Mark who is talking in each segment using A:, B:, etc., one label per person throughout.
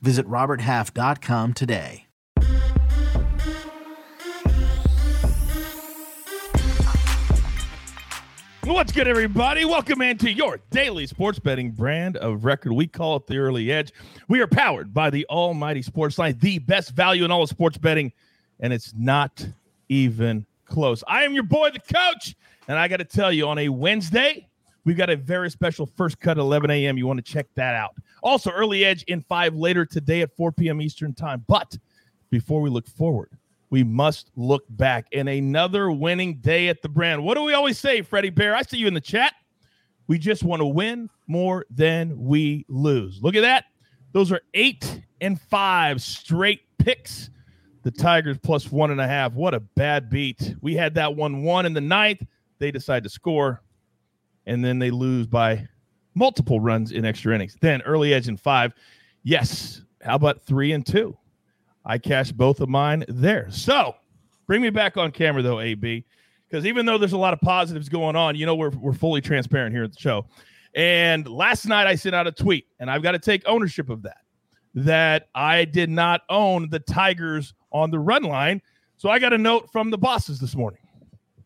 A: Visit RobertHalf.com today.
B: What's good, everybody? Welcome into your daily sports betting brand of record. We call it the Early Edge. We are powered by the Almighty Sports Line, the best value in all of sports betting, and it's not even close. I am your boy, the coach, and I got to tell you, on a Wednesday, we've got a very special first cut at 11 a.m. You want to check that out. Also, Early Edge in five later today at 4 p.m. Eastern Time. But before we look forward, we must look back in another winning day at the brand. What do we always say, Freddie Bear? I see you in the chat. We just want to win more than we lose. Look at that. Those are eight and five straight picks. The Tigers plus one and a half. What a bad beat. We had that one one in the ninth. They decide to score, and then they lose by multiple runs in extra innings. Then early edge in five. Yes. How about three and two? I cashed both of mine there. So bring me back on camera though, AB, because even though there's a lot of positives going on, you know we're we're fully transparent here at the show. And last night I sent out a tweet, and I've got to take ownership of that. That I did not own the Tigers on the run line. So I got a note from the bosses this morning,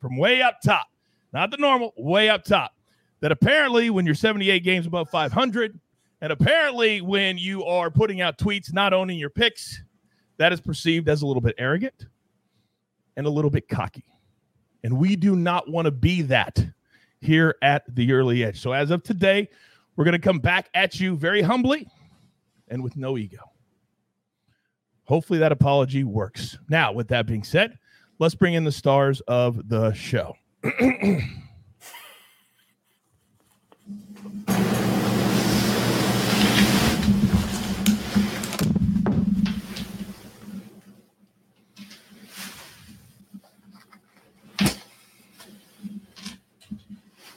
B: from way up top, not the normal, way up top, that apparently when you're 78 games above 500, and apparently when you are putting out tweets not owning your picks, that is perceived as a little bit arrogant and a little bit cocky. And we do not want to be that here at the early edge. So as of today, we're going to come back at you very humbly and with no ego. Hopefully that apology works. Now, with that being said, let's bring in the stars of the show.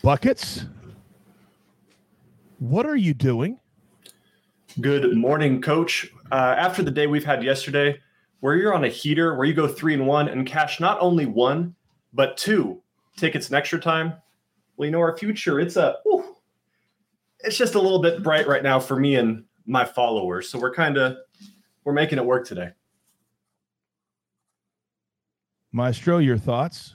B: Buckets, what are you doing?
C: Good morning, coach. Uh, after the day we've had yesterday, where you're on a heater, where you go three and one and cash not only one, but two tickets in extra time, well, you know, our future, it's a, whew, it's just a little bit bright right now for me and my followers. So we're kind of, we're making it work today.
B: Maestro, your thoughts?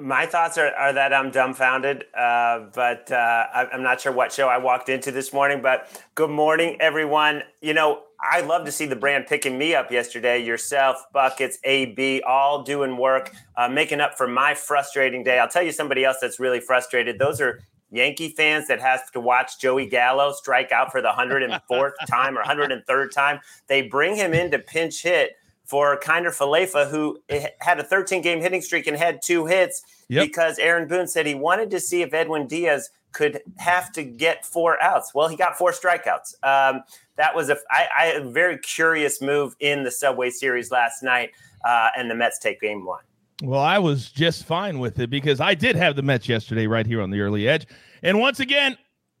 D: My thoughts are, are that I'm dumbfounded, uh, but uh, I'm not sure what show I walked into this morning. But good morning, everyone. You know, I love to see the brand picking me up yesterday. Yourself, Buckets, AB, all doing work, uh, making up for my frustrating day. I'll tell you somebody else that's really frustrated. Those are Yankee fans that have to watch Joey Gallo strike out for the 104th time or 103rd time. They bring him in to pinch hit for Kiner Falefa, who had a 13 game hitting streak and had two hits yep. because Aaron Boone said he wanted to see if Edwin Diaz could have to get four outs. Well, he got four strikeouts. Um, that was a, I, I, a very curious move in the Subway Series last night, uh, and the Mets take game one.
B: Well, I was just fine with it because I did have the Mets yesterday right here on the early edge. And once again,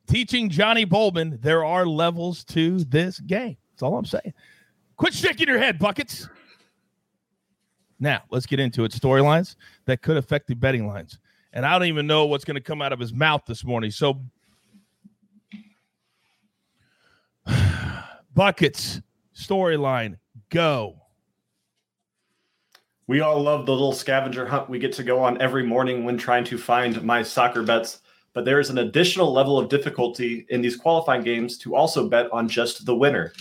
B: teaching Johnny Bolman, there are levels to this game. That's all I'm saying. Quit shaking your head, buckets. Now, let's get into it. Storylines that could affect the betting lines. And I don't even know what's going to come out of his mouth this morning. So, buckets, storyline, go.
C: We all love the little scavenger hunt we get to go on every morning when trying to find my soccer bets. But there is an additional level of difficulty in these qualifying games to also bet on just the winner.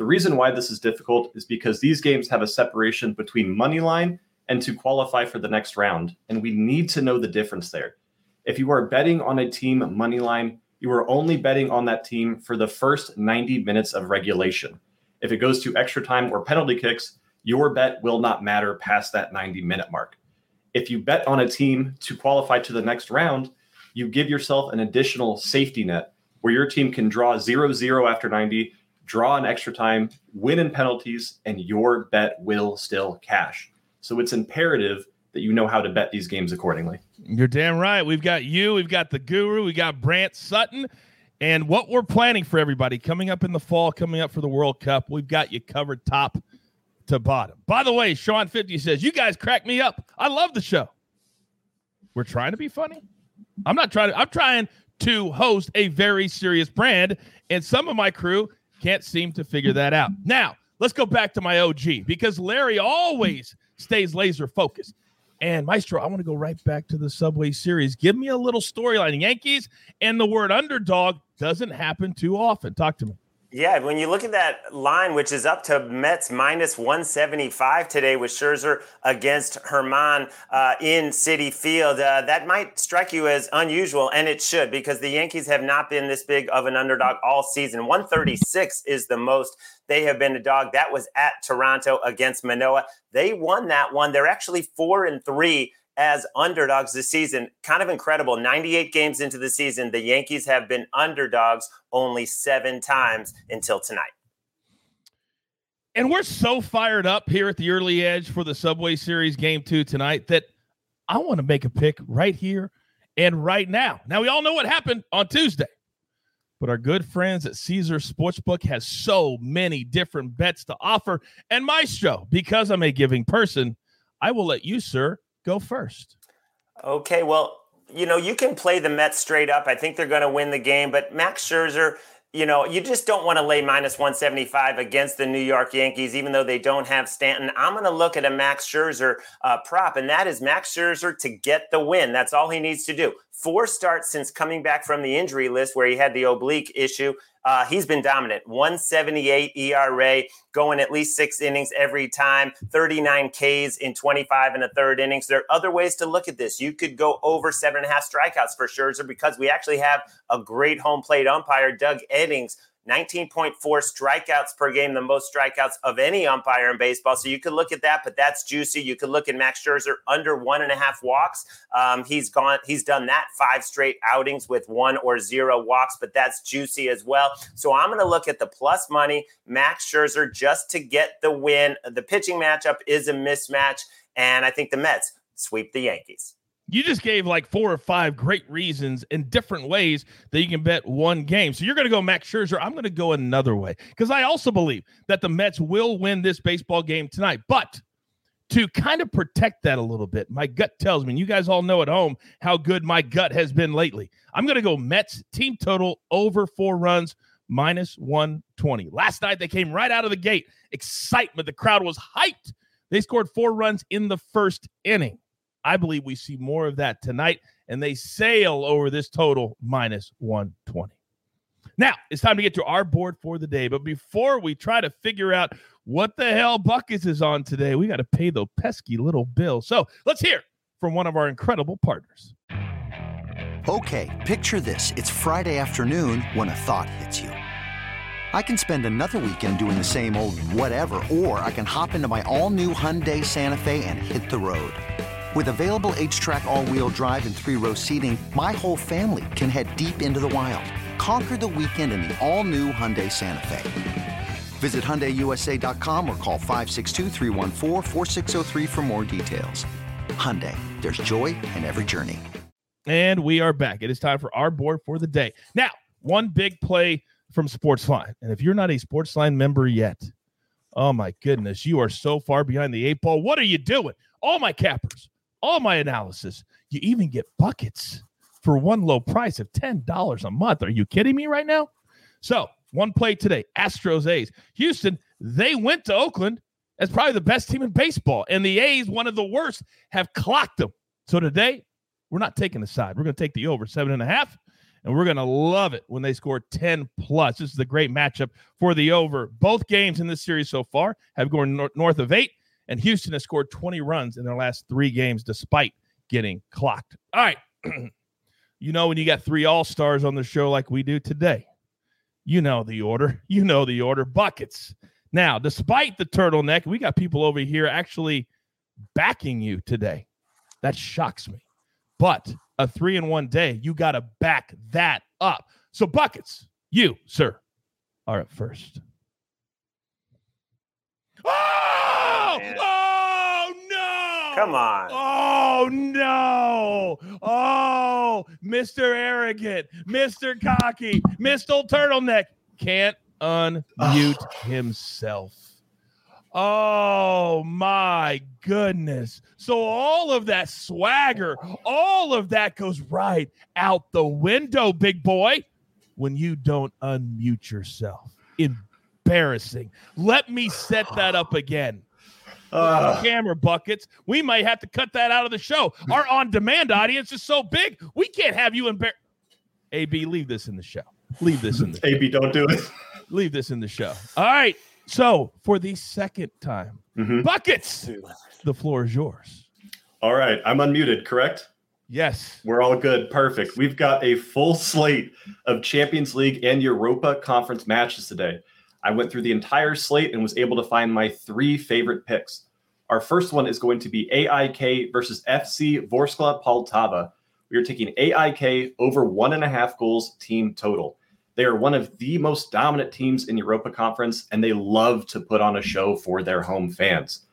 C: The reason why this is difficult is because these games have a separation between money line and to qualify for the next round, and we need to know the difference there. If you are betting on a team money line, you are only betting on that team for the first 90 minutes of regulation. If it goes to extra time or penalty kicks, your bet will not matter past that 90 minute mark. If you bet on a team to qualify to the next round, you give yourself an additional safety net where your team can draw 0 0 after 90 draw an extra time, win in penalties, and your bet will still cash. So it's imperative that you know how to bet these games accordingly.
B: You're damn right. We've got you, we've got the guru, we got Brant Sutton. And what we're planning for everybody coming up in the fall, coming up for the World Cup, we've got you covered top to bottom. By the way, Sean 50 says, You guys crack me up. I love the show. We're trying to be funny. I'm not trying to, I'm trying to host a very serious brand, and some of my crew can't seem to figure that out. Now, let's go back to my OG because Larry always stays laser focused. And Maestro, I want to go right back to the Subway Series. Give me a little storyline. Yankees and the word underdog doesn't happen too often. Talk to me.
D: Yeah, when you look at that line, which is up to Mets minus 175 today with Scherzer against Germán uh, in Citi Field, uh, that might strike you as unusual, and it should because the Yankees have not been this big of an underdog all season. 136 is the most they have been a dog. That was at Toronto against Manoah. They won that one. They're actually four and three as underdogs this season. Kind of incredible. 98 games into the season, the Yankees have been underdogs only seven times until tonight.
B: And we're so fired up here at the early edge for the Subway Series game two tonight that I want to make a pick right here and right now. Now, we all know what happened on Tuesday, but our good friends at Caesar Sportsbook has so many different bets to offer. And Maestro, because I'm a giving person, I will let you, sir, go first.
D: Okay, well, you know, you can play the Mets straight up. I think they're going to win the game, but Max Scherzer, you know, you just don't want to lay minus 175 against the New York Yankees, even though they don't have Stanton. I'm going to look at a Max Scherzer uh, prop, and that is Max Scherzer to get the win. That's all he needs to do. Four starts since coming back from the injury list where he had the oblique issue. Uh, he's been dominant. 178 ERA, going at least six innings every time, 39 Ks in 25 and a third innings. There are other ways to look at this. You could go over seven and a half strikeouts for Scherzer because we actually have a great home plate umpire, Doug Eddings, 19.4 strikeouts per game, the most strikeouts of any umpire in baseball. So you could look at that, but that's juicy. You could look at Max Scherzer under one and a half walks. Um, he's gone, he's done that five straight outings with one or zero walks, but that's juicy as well. So I'm going to look at the plus money, Max Scherzer, just to get the win. The pitching matchup is a mismatch, and I think the Mets sweep the Yankees
B: you just gave like four or five great reasons in different ways that you can bet one game. So you're going to go Max Scherzer. I'm going to go another way because I also believe that the Mets will win this baseball game tonight. But to kind of protect that a little bit, my gut tells me, you guys all know at home how good my gut has been lately. I'm going to go Mets team total over four runs minus 120. Last night they came right out of the gate. Excitement. The crowd was hyped. They scored four runs in the first inning. I believe we see more of that tonight, and they sail over this total minus 120. Now it's time to get to our board for the day. But before we try to figure out what the hell Buckets is on today, we got to pay the pesky little bill. So let's hear from one of our incredible partners.
E: Okay, picture this. It's Friday afternoon when a thought hits you. I can spend another weekend doing the same old whatever, or I can hop into my all new Hyundai Santa Fe and hit the road. With available HTRAC all-wheel drive and three-row seating, my whole family can head deep into the wild. Conquer the weekend in the all-new Hyundai Santa Fe. Visit HyundaiUSA.com or call 562 for more details. Hyundai, there's joy in every journey.
B: And we are back. It is time for our board for the day. Now, one big play from Sportsline. And if you're not a Sportsline member yet, oh my goodness, you are so far behind the eight ball. What are you doing? All my cappers all my analysis. You even get buckets for one low price of $10 a month. Are you kidding me right now? So, one play today Astros A's. Houston, they went to Oakland as probably the best team in baseball, and the A's, one of the worst, have clocked them. So, today, we're not taking the side. We're going to take the over seven and a half, and we're going to love it when they score 10 plus. This is a great matchup for the over. Both games in this series so far have gone north of eight. And Houston has scored 20 runs in their last three games despite getting clocked. All right. you know, when you got three all stars on the show like we do today, you know the order. You know the order. Buckets. Now, despite the turtleneck, we got people over here actually backing you today. That shocks me. But a three in one day, you got to back that up. So, buckets, you, sir, are up first. Ah! Oh, oh, no.
D: Come on.
B: Oh no. Oh, Mr. Arrogant, Mr. Cocky, Mr. Turtleneck can't unmute himself. Oh my goodness. So all of that swagger, all of that goes right out the window, big boy, when you don't unmute yourself. Embarrassing. Let me set that up again.
C: Uh,
B: Camera buckets. We might have to cut that out of the show. Our on demand audience is so big, we can't have you embarrassed. AB, leave this in the show. Leave this in the
C: AB, don't do it.
B: leave this in the show. All right. So for the second time,
C: Mhm.
B: buckets. The floor is yours.
C: All right, I'm unmuted, correct?
B: Yes.
C: We're all good. Perfect. We've got a full slate of Champions League and Europa Conference matches today. I went through the entire slate and was able to find my three favorite picks. Our first one is going to be AIK versus FC Vorskla Poltava. We are taking AIK over one and a half goals team total. They are one of the most dominant teams in Europa Conference, and they love to put on a show for their home fans.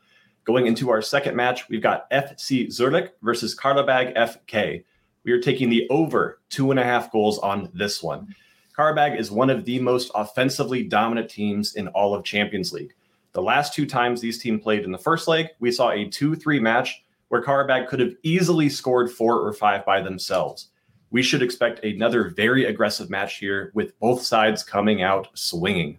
C: Going into our second match, we've got FC Zurich versus Karabag FK. We are taking the over two and a half goals on this one. Karabag is one of the most offensively dominant teams in all of Champions League. The last two times these teams played in the first leg, we saw a 2 3 match where Karabag could have easily scored four or five by themselves. We should expect another very aggressive match here with both sides coming out swinging.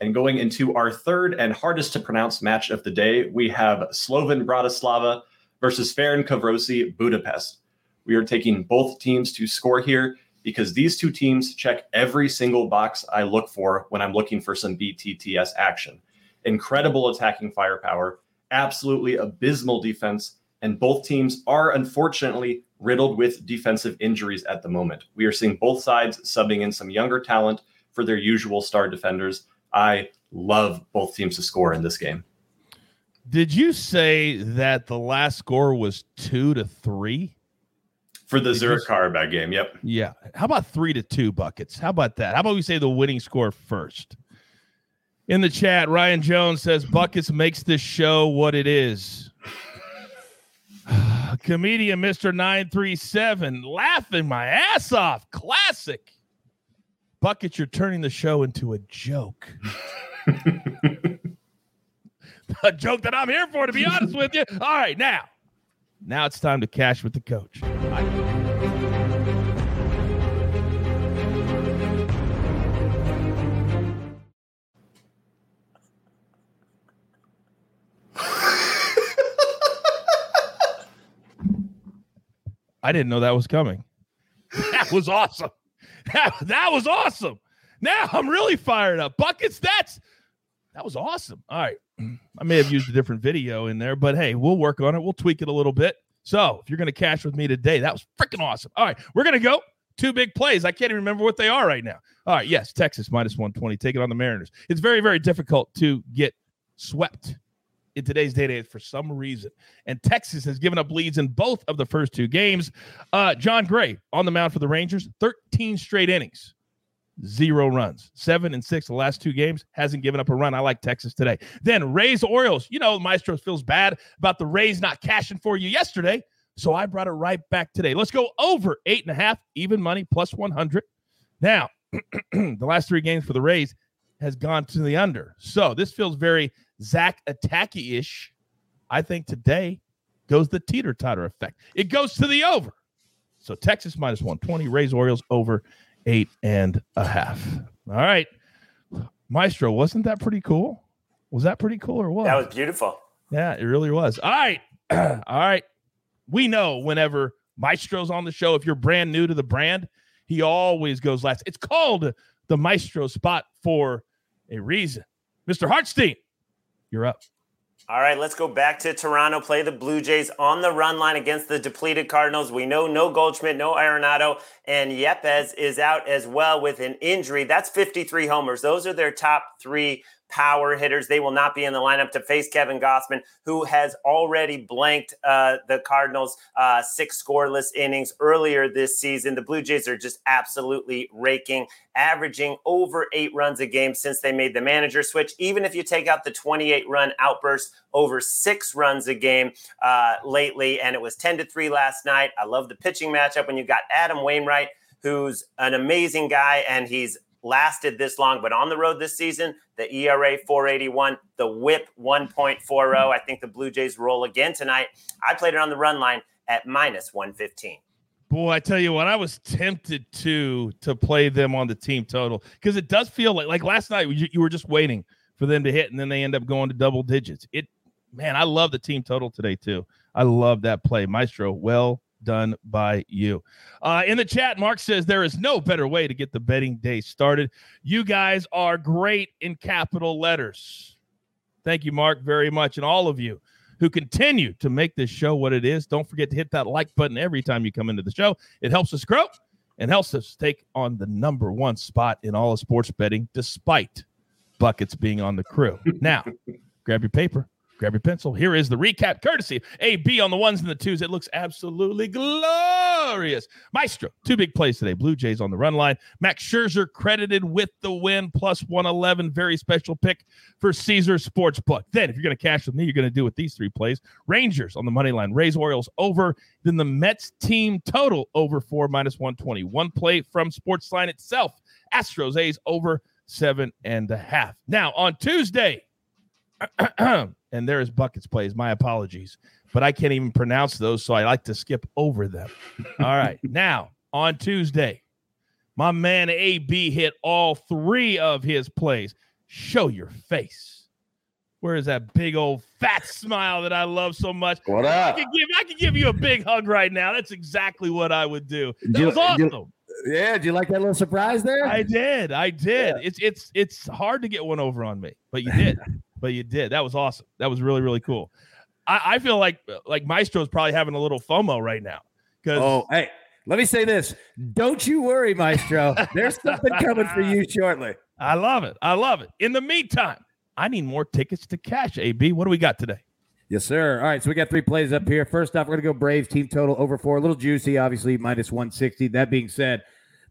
C: And going into our third and hardest to pronounce match of the day, we have Slovan Bratislava versus Ferencvárosi Budapest. We are taking both teams to score here because these two teams check every single box I look for when I'm looking for some BTTS action. Incredible attacking firepower, absolutely abysmal defense, and both teams are unfortunately riddled with defensive injuries at the moment. We are seeing both sides subbing in some younger talent for their usual star defenders. I love both teams to score in this game.
B: Did you say that the last score was two to three?
C: For the Zurich
B: s-
C: game, yep.
B: Yeah. How about three to two buckets? How about that? How about we say the winning score first? In the chat, Ryan Jones says Buckets makes this show what it is. Comedian Mr. 937 laughing my ass off. Classic. Buckets, you're turning the show into a joke. a joke that I'm here for, to be honest with you. All right, now. Now it's time to cash with the coach. I didn't know that was coming. That was awesome. That, that was awesome. Now I'm really fired up. Buckets, that's that was awesome. All right. I may have used a different video in there, but hey, we'll work on it. We'll tweak it a little bit. So if you're going to cash with me today, that was freaking awesome. All right. We're going to go two big plays. I can't even remember what they are right now. All right. Yes. Texas minus 120. Take it on the Mariners. It's very, very difficult to get swept in today's day and age for some reason. And Texas has given up leads in both of the first two games. Uh, Jon Gray on the mound for the Rangers, 13 straight innings, zero runs, seven and six the last two games, hasn't given up a run. I like Texas today. Then Rays Orioles. You know, Maestro feels bad about the Rays not cashing for you yesterday. So I brought it right back today. Let's go over eight and a half, even money, plus 100. Now, the last three games for the Rays has gone to the under. So this feels very Zach attacky ish. I think today goes the teeter totter effect. It goes to the over. So Texas minus 120, Rays Orioles over eight and a half. All right. Maestro, wasn't that pretty cool? Was that pretty cool or what?
D: That was beautiful.
B: Yeah, it really was. All right. All right. We know whenever Maestro's on the show, if you're brand new to the brand, he always goes last. It's called the Maestro spot for a reason. Mr. Hartstein, you're up.
D: All right, let's go back to Toronto. Play the Blue Jays on the run line against the depleted Cardinals. We know no Goldschmidt, no Arenado, and Yepez is out as well with an injury. That's 53 homers. Those are their top three power hitters. They will not be in the lineup to face Kevin Gausman, who has already blanked uh, the Cardinals uh, six scoreless innings earlier this season. The Blue Jays are just absolutely raking, averaging over eight runs a game since they made the manager switch. Even if you take out the 28 run outburst, over six runs a game uh, lately, and it was 10 to 3 last night. I love the pitching matchup when you got Adam Wainwright who's an amazing guy and he's lasted this long, but on the road this season, the ERA 481, the whip 1.40. I think the Blue Jays roll again tonight. I played it on the run line at minus 115.
B: Boy, I tell you what, I was tempted to to play them on the team total because it does feel like like last night you, you were just waiting for them to hit and then they end up going to double digits. It man, I love the team total today too. I love that play, Maestro. Well done by you. Uh, in the chat, Mark says there is no better way to get the betting day started. You guys are great in capital letters. Thank you, Mark, very much. And all of you who continue to make this show what it is, don't forget to hit that like button every time you come into the show. It helps us grow and helps us take on the number one spot in all of sports betting, despite buckets being on the crew. Now, grab your paper Grab your pencil. Here is the recap, courtesy AB on the ones and the twos. It looks absolutely glorious. Maestro, two big plays today. Blue Jays on the run line. Max Scherzer credited with the win, plus 111. Very special pick for Caesar Sportsbook. Then, if you're going to cash with me, you're going to do with these three plays Rangers on the money line, Rays Orioles over. Then the Mets team total over four minus 120. One play from Sportsline itself. Astros A's over seven and a half. Now, on Tuesday, and there is buckets plays. My apologies, but I can't even pronounce those, so I like to skip over them. All right, now on Tuesday, my man AB hit all three of his plays. Show your face. Where is that big old fat smile that I love so much?
F: What up?
B: I could give I could give you a big hug right now. That's exactly what I would do. That you, was awesome.
F: You, yeah, do you like that little surprise there?
B: I did. I did. Yeah. It's it's it's hard to get one over on me, but you did but you did. That was awesome. That was really really cool. I, I feel like like Maestro is probably having a little FOMO right now because
F: oh hey. Let me say this. Don't you worry, Maestro. There's something coming for you shortly.
B: I love it. I love it. In the meantime, I need more tickets to cash. AB, what do we got today?
F: Yes, sir. All right, so we got three plays up here. First off, we're going to go Braves team total over four. A little juicy, obviously, minus 160. That being said,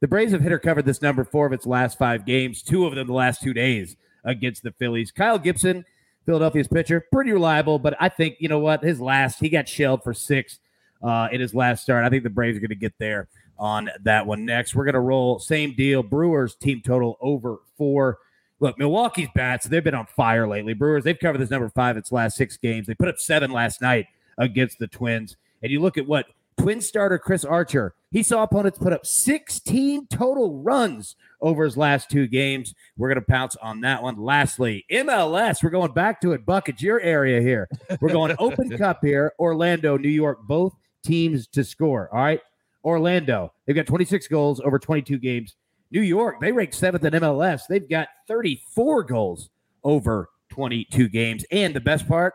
F: the Braves have hit or covered this number four of its last five games, two of them the last two days against the Phillies. Kyle Gibson Philadelphia's pitcher. Pretty reliable, but I think, you know what? His last, he got shelled for six uh, in his last start. I think the Braves are going to get there on that one next. We're going to roll same deal. Brewers team total over four. Look, Milwaukee's bats, they've been on fire lately. Brewers, they've covered this number five its last six games. They put up seven last night against the Twins. And you look at what Twin starter Chris Archer, he saw opponents put up 16 total runs over his last two games. We're going to pounce on that one. Lastly, MLS, we're going back to it. Buckets, your area here. We're going Open Cup here. Orlando, New York, both teams to score. All right. Orlando, they've got 26 goals over 22 games. New York, they rank seventh in MLS. They've got 34 goals over 22 games. And the best part,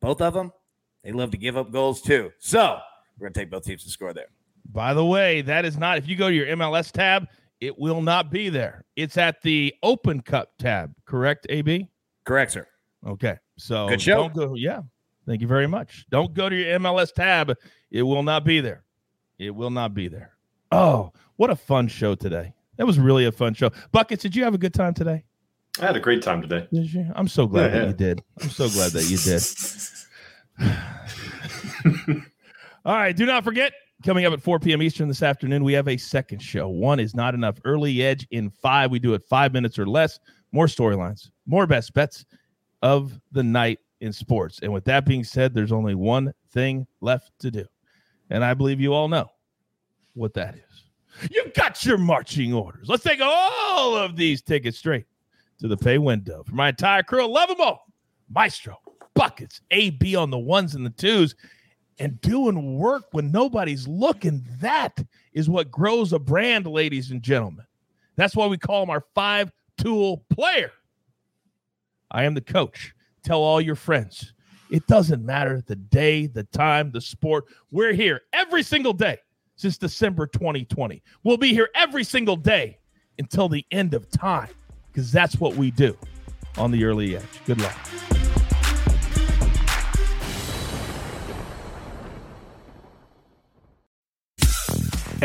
F: both of them, they love to give up goals too. So, we're going to take both teams to score there.
B: By the way, that is not, if you go to your MLS tab, it will not be there. It's at the Open Cup tab, correct, AB?
F: Correct, sir.
B: Okay. So
F: Good show.
B: don't go. Yeah. Thank you very much. Don't go to your MLS tab. It will not be there. It will not be there. Oh, what a fun show today. That was really a fun show. Buckets, did you have a good time today?
C: I had a great time today.
B: Did you? I'm so glad yeah, that yeah. you did. I'm so glad that you did. All right. Do not forget, coming up at 4 p.m. Eastern this afternoon, we have a second show. One is not enough. Early Edge in five. We do it five minutes or less. More storylines, more best bets of the night in sports. And with that being said, there's only one thing left to do. And I believe you all know what that is. You've got your marching orders. Let's take all of these tickets straight to the pay window. For my entire crew, love them all. Maestro, buckets, AB on the ones and the twos and doing work when nobody's looking. That is what grows a brand, ladies and gentlemen. That's why we call him our five tool player. I am the coach. Tell all your friends. It doesn't matter the day, the time, the sport. We're here every single day since December 2020. We'll be here every single day until the end of time because that's what we do. on the early edge. Good luck.